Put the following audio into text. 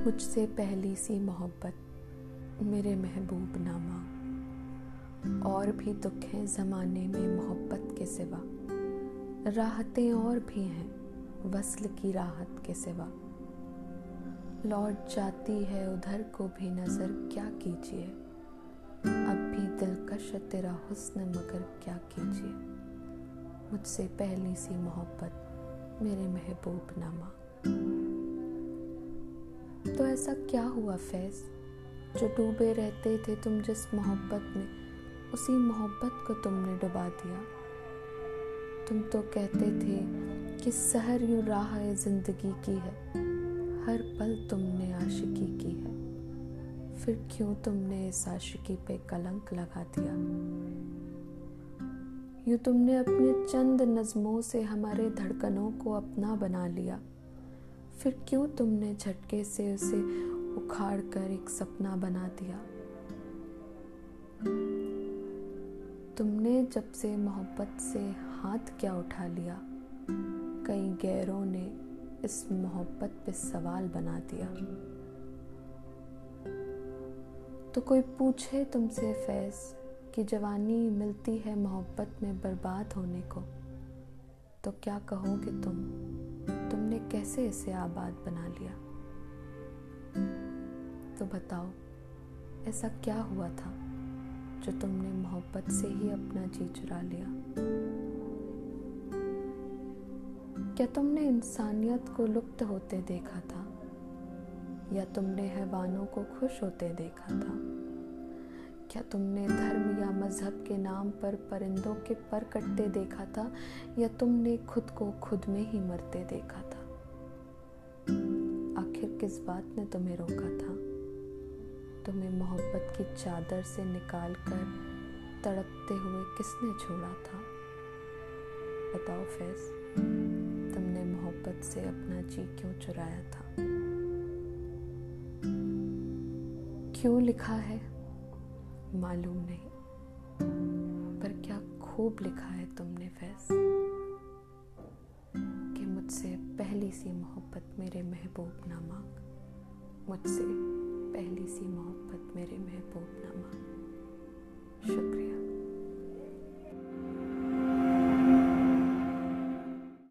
मुझसे पहली सी मोहब्बत मेरे महबूब नामा और भी दुख हैं ज़माने में मोहब्बत के सिवा। राहतें और भी हैं वसल की राहत के सिवा। लौट जाती है उधर को भी नज़र, क्या कीजिए? अब भी दिलकश तेरा हुस्न, मगर क्या कीजिए? मुझसे पहली सी मोहब्बत मेरे महबूब नामा तो ऐसा क्या हुआ फैज? जो डूबे रहते थे तुम जिस मोहब्बत में, उसी मोहब्बत को तुमने डुबा दिया। तुम तो कहते थे कि सहर यूँ राह ज़िंदगी की है, हर पल तुमने आशिकी की है। फिर क्यों तुमने इस आशिकी पे कलंक लगा दिया? यूँ तुमने अपने चंद नज़मों से हमारे धड़कनों को अपना बना लिया। फिर क्यों तुमने झटके से उसे उखाड़ कर एक सपना बना दिया? तुमने जब से मोहब्बत से हाथ क्या उठा लिया, कई गैरों ने इस मोहब्बत पे सवाल बना दिया। तो कोई पूछे तुमसे फैज कि जवानी मिलती है मोहब्बत में बर्बाद होने को तो क्या कहोगे तुम? तुमने कैसे इसे आबाद बना लिया? तो बताओ, ऐसा क्या हुआ था जो तुमने मोहब्बत से ही अपना जी चुरा लिया? क्या तुमने इंसानियत को लुप्त होते देखा था? या तुमने हैवानों को खुश होते देखा था? क्या तुमने धर्म या मज़हब के नाम पर परिंदों के पर कटते देखा था, या तुमने खुद को खुद में ही मरते देखा था? आखिर किस बात ने तुम्हें रोका था? तुम्हें मोहब्बत की चादर से निकाल कर तड़पते हुए किसने छोड़ा था? बताओ फैज, तुमने मोहब्बत से अपना जी क्यों चुराया था? क्यों लिखा है? मालूम नहीं। पर क्या खूब लिखा है तुमने फैस कि मुझसे पहली सी मोहब्बत मेरे महबूब ना मांग। मुझसे पहली सी मोहब्बत मेरे महबूब ना मांग। शुक्रिया।